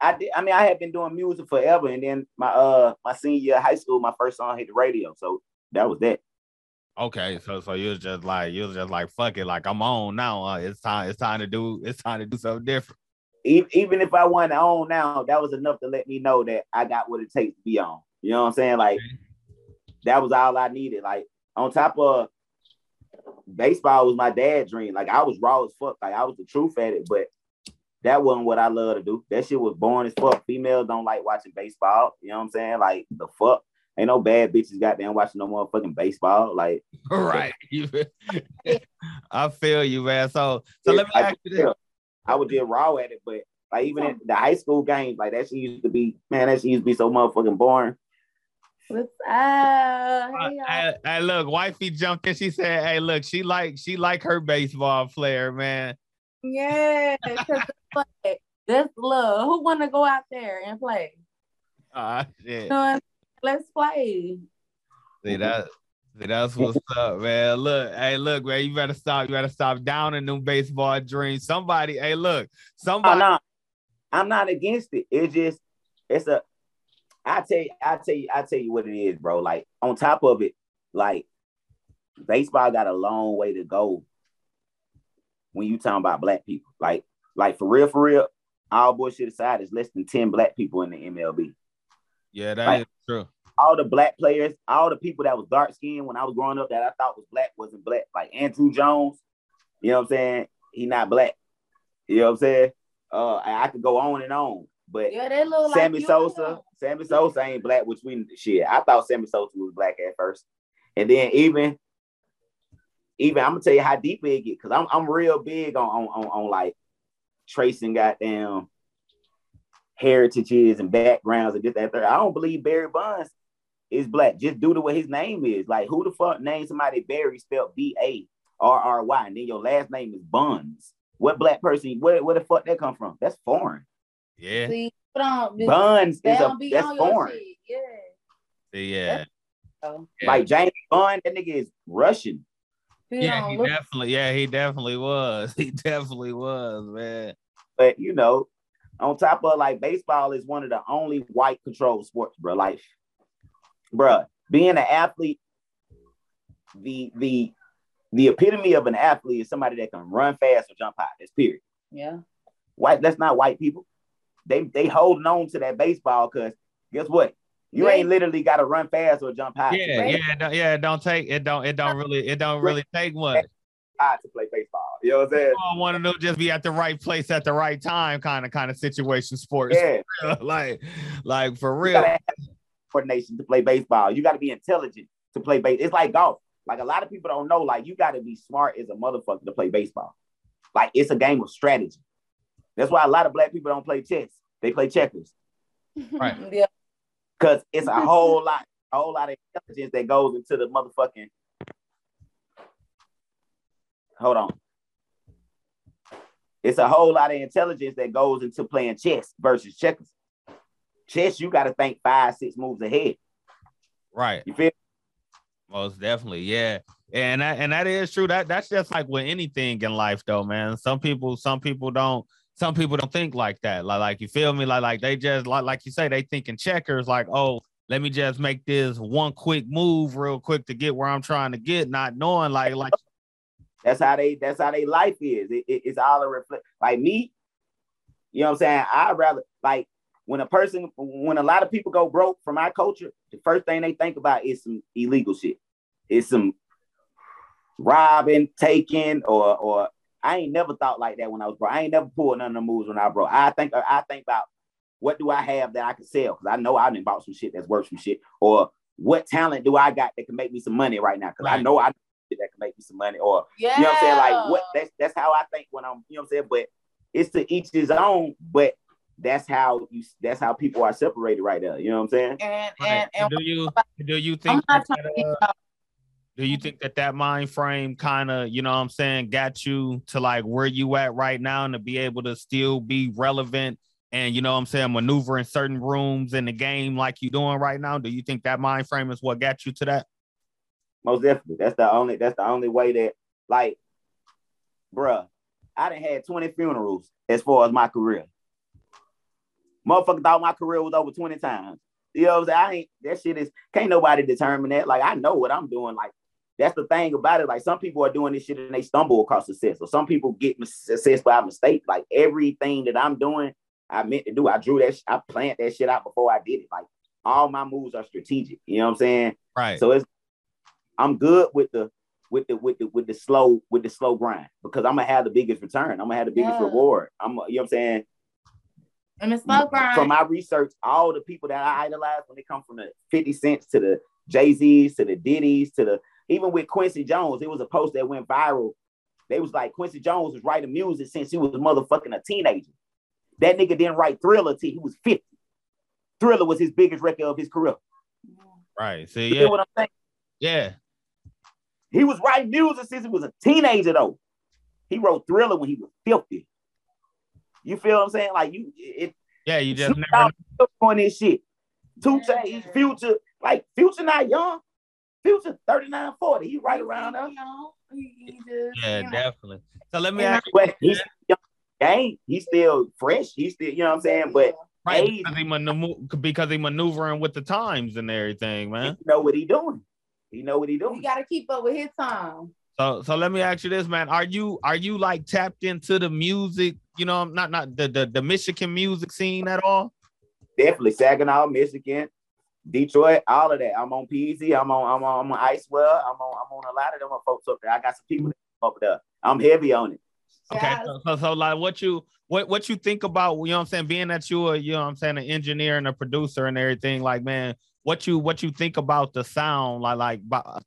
I did I mean I had been doing music forever, and then my uh my senior year of high school, my first song hit the radio. So that was that. Okay, so so you was just like you was just like fuck it, like I'm on now. Uh, it's time. It's time to do. It's time to do something different. Even if I wasn't on now, that was enough to let me know that I got what it takes to be on. You know what I'm saying? Like that was all I needed. Like on top of baseball was my dad's dream. Like I was raw as fuck. Like I was the truth at it, but that wasn't what I love to do. That shit was boring as fuck. Females don't like watching baseball. You know what I'm saying? Like the fuck. Ain't no bad bitches got goddamn watching no motherfucking baseball. Like right. I feel you, man. So so let me ask you this. I would just raw at it, but like even in the high school games, like that shit used to be, man, that shit used to be so motherfucking boring. What's up? Hey, y'all. Hey, hey, look, wifey jumped in. She said, "Hey, look, she like she like her baseball player, man." Yeah, 'cause it's like, that's love. Who want to go out there and play? Ah, shit. You know what I'm saying? Let's play. See that? That's what's up, man. Look, hey, look, man. You better stop. You better stop down downing them baseball dreams. Somebody, hey, look, somebody. no, I'm not against it. It's just, it's a. I tell you, I tell you, I tell you what it is, bro. Like on top of it, like baseball got a long way to go when you talking about black people. Like, like for real, for real, all bullshit aside, there's less than 10 black people in the MLB. Yeah, that is Like- true. All the black players, all the people that was dark skinned when I was growing up that I thought was black wasn't black. Like Andruw Jones, you know what I'm saying? He not black. You know what I'm saying? Uh, I I could go on and on, but Yeah, Sammy like. Sosa, Sammy Sosa ain't black, which we shit. I thought Sammy Sosa was black at first, and then even, even I'm gonna tell you how deep it get because I'm I'm real big on on, on on like tracing goddamn heritages and backgrounds and this that third. I don't believe Barry Bonds is black just due to what his name is. Like who the fuck named somebody Barry spelled B A R R Y and then your last name is Buns? What black person? Where where the fuck that come from? That's foreign. Yeah, See, put on. Buns they is a don't be that's on foreign. shit. Yeah. See, yeah. So, yeah. Like James Bond, that nigga is Russian. you yeah, he look definitely, yeah, he definitely was. He definitely was, man. But you know, on top of like baseball is one of the only white controlled sports, bro. Like, bro, being an athlete, the the the epitome of an athlete is somebody that can run fast or jump high. That's period. Yeah. White, that's not white people. They they holding on to that baseball because guess what? You Right. ain't literally got to run fast or jump high. Yeah, play, yeah, it don't, yeah. It don't take it. Don't it don't really it don't really take much. high to play baseball. You know what I'm saying? I want to know, just be at the right place at the right time, kind of kind of situation. Sports, Yeah. like like for You real. gotta have coordination to play baseball. You got to be intelligent to play base. It's like golf. Like a lot of people don't know. Like you got to be smart as a motherfucker to play baseball. Like it's a game of strategy. That's why a lot of black people don't play chess. They play checkers Right. Yeah. because it's a whole lot, a whole lot of intelligence that goes into the motherfucking. Hold on. It's a whole lot of intelligence that goes into playing chess versus checkers. Chess, you got to think five, six moves ahead. Right. You feel? Most definitely, yeah. And that and that is true. That that's just like with anything in life, though, man. Some people, some people don't. Some people don't think like that. Like, like you feel me? Like, like they just like, like you say, they think in checkers. Like, oh, let me just make this one quick move, real quick, to get where I'm trying to get, not knowing, like, like That's how they. That's how they life is. It, it- it's all a reflect. Like me, you know what I'm saying. I'd rather like when a person, when a lot of people go broke from our culture, the first thing they think about is some illegal shit. It's some robbing, taking, or or I ain't never thought like that when I was broke. I ain't never pulled none of the moves when I was broke. I think I think about what do I have that I can sell because I know I done bought some shit that's worth some shit, or what talent do I got that can make me some money right now because I know I that can make me some money, or Yeah. you know what I'm saying? Like what that's that's how I think when I'm, you know what I'm saying? But it's to each his own, but that's how you that's how people are separated right now. You know what I'm saying? And right. and and do you do you think that, uh, do you think that that mind frame kind of you know what i'm saying got you to like where you at right now and to be able to still be relevant and you know what i'm saying maneuver in certain rooms in the game like you doing right now do you think that mind frame is what got you to that Most definitely. That's the only that's the only way that like bruh, I done had 20 funerals as far as my career. Motherfucker thought my career was over 20 times. You know what I'm saying? I ain't that shit is can't nobody determine that. Like I know what I'm doing. Like that's the thing about it. Like some people are doing this shit and they stumble across success, or some people get success by mistake. Like everything that I'm doing, I meant to do. I drew that. Sh- I planned that shit out before I did it. Like all my moves are strategic. You know what I'm saying? right So it's I'm good with the with the with the with the slow with the slow grind because I'm gonna have the biggest return. I'm gonna have the biggest Yeah. reward. I'm you know what I'm saying. And it's slow grind. From my research, all the people that I idolize when they come from the 50 cents to the Jay Z's to the Diddy's to the even with Quincy Jones, it was a post that went viral. They was like Quincy Jones was writing music since he was motherfucking a teenager. That nigga didn't write Thriller till he was 50. Thriller was his biggest record of his career. Right. See, You yeah, get what I'm saying? yeah. He was writing music since he was a teenager, though. He wrote Thriller when he was 50. You feel what I'm saying? Like you, it, Yeah, you just Snoop never Dogg still doing this shit. Two Chainz, Future, like Future not young. Future 39, 40. He right around us. You know, he- he just, Yeah, you know. definitely. So let me And ask you, But he's still young. Game. He's still fresh. He's still, you know what I'm saying? But right, age- because he, maneuver, because he maneuvering with the times and everything, man. he know what he doing. He know what he doing. doing. gotta keep up with his time. So so let me ask you this, man. Are you are you like tapped into the music, you know, not not the the, the Michigan music scene at all? Definitely Saginaw, Michigan, Detroit, all of that. I'm on Peezy. I'm on I'm on I'm on Icewell. I'm on I'm on a lot of them folks up there. I got some people up there. I'm heavy on it. Okay, so, so so like what you what what you think about you know what I'm saying, being that you are, you know what I'm saying, an engineer and a producer and everything, like man, what you what you think about the sound, like like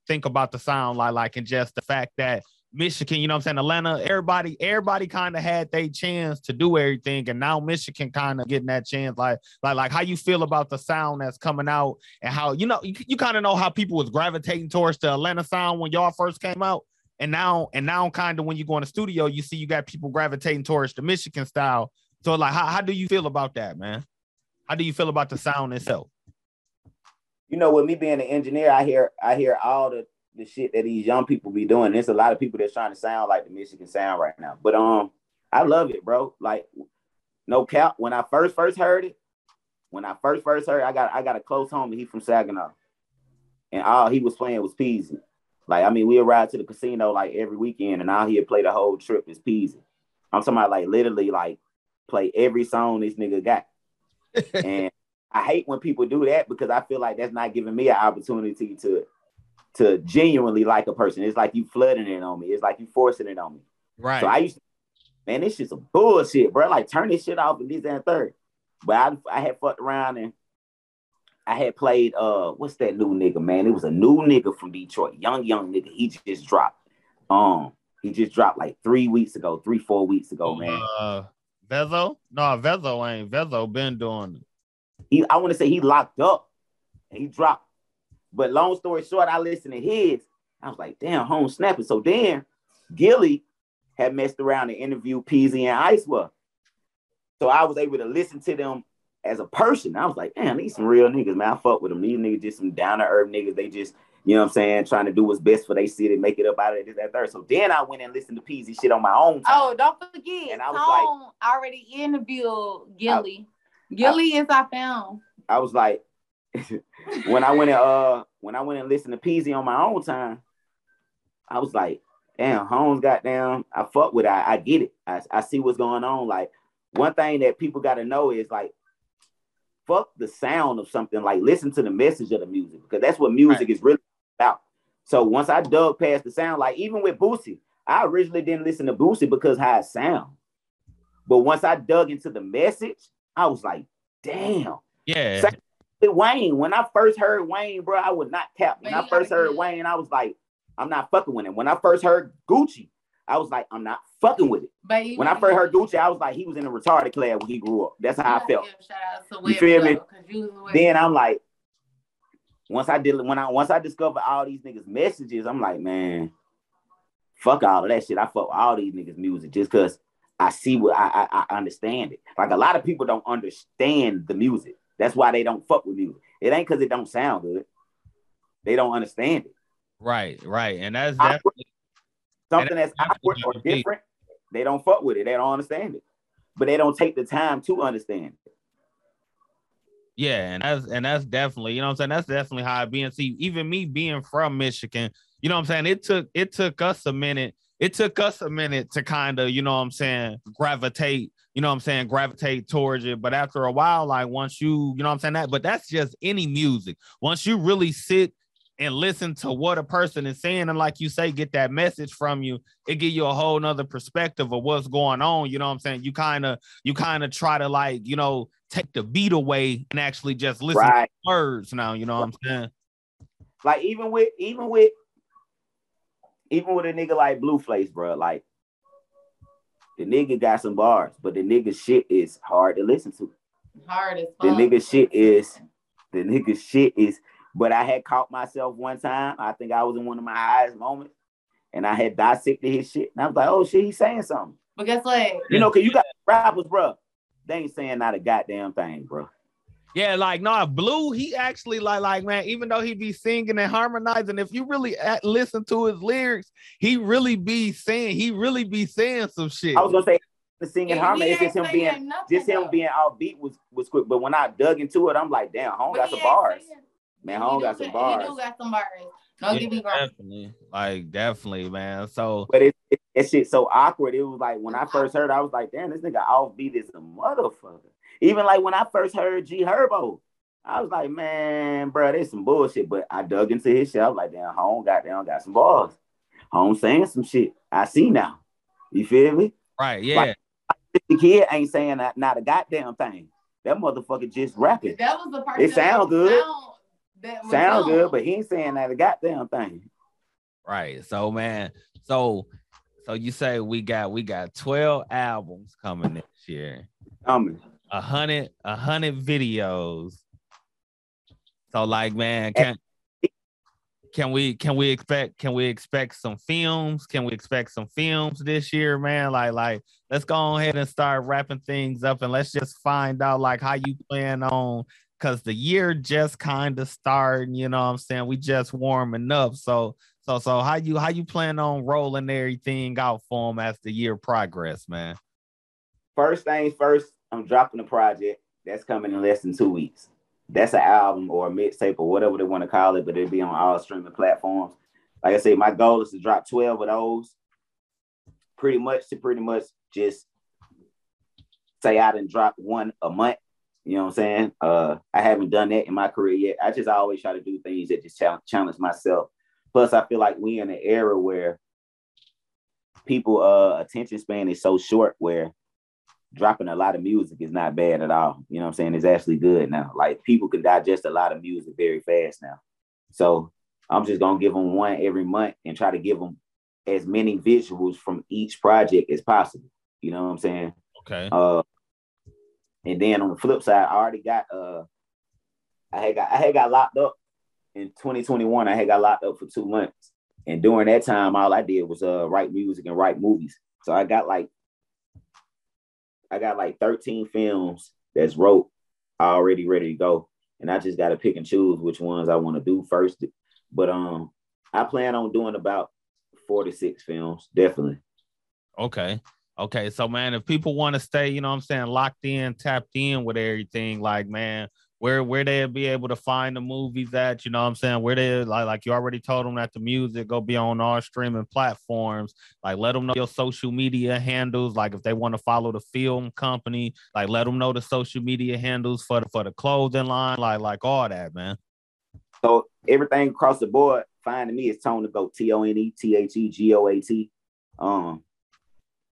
think about the sound, like like and just the fact that Michigan, you know what I'm saying, Atlanta, everybody, everybody kind of had their chance to do everything, and now Michigan kind of getting that chance. Like, like, like, how you feel about the sound that's coming out, and how you know you, you kind of know how people was gravitating towards the Atlanta sound when y'all first came out, and now, and now, kind of when you go in the studio, you see you got people gravitating towards the Michigan style. So, like, how, how do you feel about that, man? How do you feel about the sound itself? You know, with me being an engineer, I hear I hear all the the shit that these young people be doing. There's a lot of people that's trying to sound like the Michigan sound right now. But um, I love it, bro. Like, no cap. When I first first heard it, when I first first heard, it, I got I got a close homie. He from Saginaw, and all he was playing was Peezy. Like, I mean, we'd ride to the casino like every weekend, and all he'd play the whole trip is Peezy. I'm talking about like literally like play every song this nigga got. and I hate when people do that because I feel like that's not giving me an opportunity to to genuinely like a person. It's like you flooding it on me. It's like you forcing it on me. Right. So I used to, man, this shit's some bullshit, bro. Like turn this shit off and this and third. But I I had fucked around and I had played uh what's that new nigga, man? It was a new nigga from Detroit, young, young nigga. He just dropped. Um, he just dropped like three weeks ago, three, four weeks ago, man. Uh, Vezzo? No, Vezzo ain't. Vezzo been doing it. He I want to say he locked up and he dropped. But long story short, I listened to his. I was like, damn, home snapping. So then Gillie had messed around and interviewed Peezy and Icewell. So I was able to listen to them as a person. I was like, damn, these some real niggas, man. I fuck with them. These niggas just some down to earth niggas. They just, you know what I'm saying, trying to do what's best for their city, make it up out of it, this, that, third. So then I went and listened to Peezy shit on my own. Oh, time. Oh, don't forget, And I was like- Tone already interviewed Gillie. Gillie is I found. I was like, when I went and uh when I went and listened to Peezy on my own time, I was like, damn, Holmes got down. I fuck with it. I, I get it. I, I see what's going on. Like one thing that people gotta know is like fuck the sound of something, like listen to the message of the music, because that's what music is really about. So once I dug past the sound, like even with Boosie, I originally didn't listen to Boosie because how it sound. But once I dug into the message, I was like, damn. Yeah. Second- Wayne. When I first heard Wayne, bro, I would not cap. When Man, I first heard Wayne, I was like, I'm not fucking with him. When I first heard Gucci, I was like, I'm not fucking with it. But When I first heard Gucci, I was like, he was in a retarded class when he grew up. That's how I felt. shout out to You feel me? though, 'cause you was with- Then I'm like, once I did when I once I discovered all these niggas' messages, I'm like, man, fuck all of that shit. I fuck all these niggas' music just because I see what I, I I understand it. Like a lot of people don't understand the music. That's why they don't fuck with music. It ain't because it don't sound good. They don't understand it. Right, right. And that's definitely Something that's awkward or different, they don't fuck with it. They don't understand it. But they don't take the time to understand it. Yeah, and that's and that's definitely, you know what I'm saying? That's definitely how it be. And see, even me being from Michigan, you know what I'm saying? It took it took us a minute. It took us a minute to kind of, you know what I'm saying, gravitate, you know what I'm saying, gravitate towards it. But after a while, like once you, you know what I'm saying, that but that's just any music. Once you really sit and listen to what a person is saying and like you say get that message from you it give you a whole nother perspective of what's going on you know what i'm saying you kind of you kind of try to like you know take the beat away and actually just listen Right. to words now you know what i'm saying Like even with even with even with a nigga like Blueface, bro, like the nigga got some bars, but the nigga shit is hard to listen to. Hard as The nigga shit is the nigga shit is. But I had caught myself one time. I think I was in one of my highest moments, and I had dissected his shit, and I was like, "Oh shit, he's saying something." But guess what? You know, cause you got rappers, bro. They ain't saying not a goddamn thing, bro. Yeah like no blue he actually like like man even though he be singing and harmonizing if you really at, listen to his lyrics he really be saying he really be saying some shit I was gonna say the singing He harmony. It's just him being nothing, just him though. being all beat was was quick. But when I dug into it, I'm like, damn, home got some bars. saying- Man, home got some He bars. do got some bars. Don't Yeah, get me wrong. definitely like definitely man so But it, it that shit so awkward. It was like when I first heard, I was like, damn, this nigga offbeat is a motherfucker. Even like when I first heard G Herbo, I was like, man, bro, there's some bullshit. But I dug into his shit. I was like, damn, home got down, got some bars. Home saying some shit. I see now. You feel me? right yeah The kid ain't saying not, not a goddamn thing. That motherfucker just rapping. That was the part. It that sound good. Sound, that was Sound good, but he ain't saying not a goddamn thing. Right. So man, so so you say we got we got 12 albums coming this year. Coming. A hundred, a hundred videos. So like man, can can we can we expect can we expect some films? Can we expect some films this year, man? Like like let's go ahead and start wrapping things up and let's just find out like how you plan on because the year just kind of starting, you know what I'm saying? We just warming up. So so so how you how you plan on rolling everything out for them as the year progress, man? First things first, I'm dropping a project that's coming in less than two weeks. That's an album or a mixtape or whatever they want to call it, but it'll be on all streaming platforms. Like I say, my goal is to drop 12 of those. Pretty much to pretty much just say I didn't drop one a month. You know what I'm saying? Uh, I haven't done that in my career yet. I just always try to do things that just challenge, challenge myself. Plus, I feel like we in an era where people uh attention span is so short where dropping a lot of music is not bad at all. You know what I'm saying? It's actually good now. Like people can digest a lot of music very fast now. So I'm just gonna give them one every month and try to give them as many visuals from each project as possible. You know what I'm saying? Okay. Uh, and then on the flip side, I already got uh, I had got I had got locked up in 2021. I had got locked up for two months, and during that time, all I did was uh write music and write movies. So I got like I got like 13 films that's wrote already ready to go, and I just got to pick and choose which ones I want to do first. But um, I plan on doing about four to six films, definitely. Okay. Okay. So man, if people want to stay, you know I'm saying, locked in, tapped in with everything, like man, where where they'll be able to find the movies at, you know what I'm saying? Where they like like you already told them that the music go be on all streaming platforms. Like let them know your social media handles. Like if they want to follow the film company, like let them know the social media handles for the for the clothing line, like like all that, man. So everything across the board, finding me is Tone to go T O N E T H E G O A T. Um,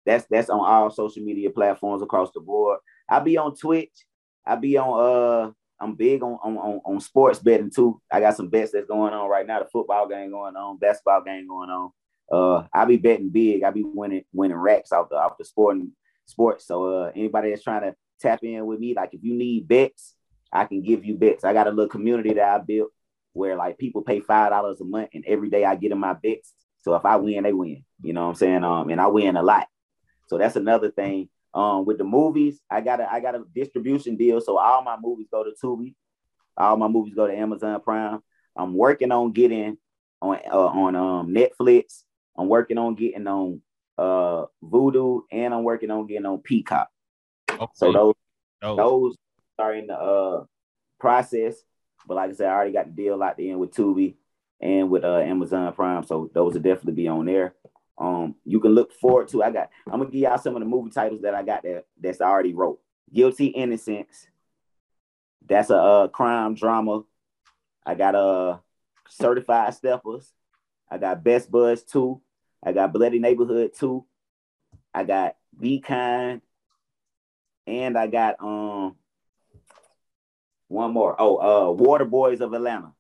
that's that's on all social media platforms across the board. I be on Twitch. I be on uh I'm big on, on on on sports betting too. I got some bets that's going on right now. The football game going on, basketball game going on. Uh, I be betting big. I be winning winning racks off the off the sporting sports. So uh, anybody that's trying to tap in with me, like if you need bets, I can give you bets. I got a little community that I built where like people pay five dollars a month, and every day I get in my bets. So if I win, they win. You know what I'm saying? Um, and I win a lot. So that's another thing. Um, with the movies, I got a I got a distribution deal, so all my movies go to Tubi, all my movies go to Amazon Prime. I'm working on getting on uh, on um Netflix. I'm working on getting on uh Vudu, and I'm working on getting on Peacock. Okay. So those those are in the uh process. But like I said, I already got the deal locked in with Tubi and with uh Amazon Prime. So those will definitely be on there. Um, you can look forward to. I got. I'm gonna give y'all some of the movie titles that I got that that's already wrote. Guilty Innocence. That's a uh, crime drama. I got a Certified Steppers. I got Best Buzz 2. I got Bloody Neighborhood 2. I got Be Kind. And I got um one more. Oh, uh Water Boys of Atlanta.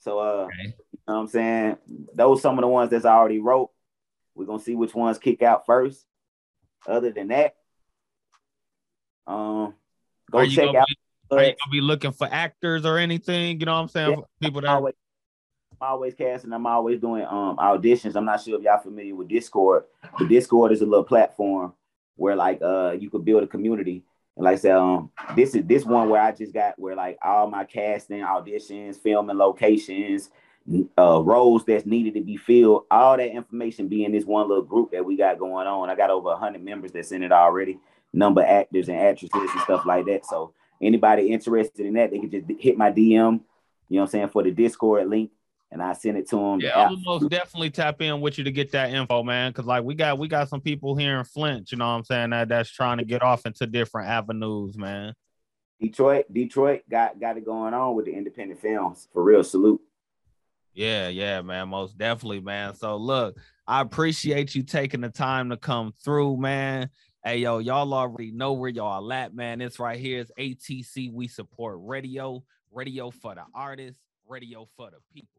So uh Okay. you know what I'm saying? Those some of the ones that's I already wrote. We're gonna see which ones kick out first. Other than that, um go check gonna out be, are you gonna be looking for actors or anything? You know what I'm saying? Yeah. People I'm that always, I'm always casting. I'm always doing um auditions. I'm not sure if y'all familiar with Discord, but Discord is a little platform where like uh you could build a community. And like I said, um, this is this one where I just got where like all my casting, auditions, filming locations, uh roles that's needed to be filled, all that information be in this one little group that we got going on. I got over hundred members that's in it already, number of actors and actresses and stuff like that. So anybody interested in that, they can just hit my DM, you know what I'm saying, for the Discord link, and I send it to them. Yeah, I'm gonna most definitely tap in with you to get that info, man. Cause like we got we got some people here in Flint, you know what I'm saying, that that's trying to get off into different avenues, man. Detroit, Detroit got got it going on with the independent films for real. Salute. Yeah, yeah, man, most definitely, man. So look, I appreciate you taking the time to come through, man. Hey, yo, y'all already know where y'all at, man. It's right here. It's ATC. We support radio, radio for the artists, radio for the people.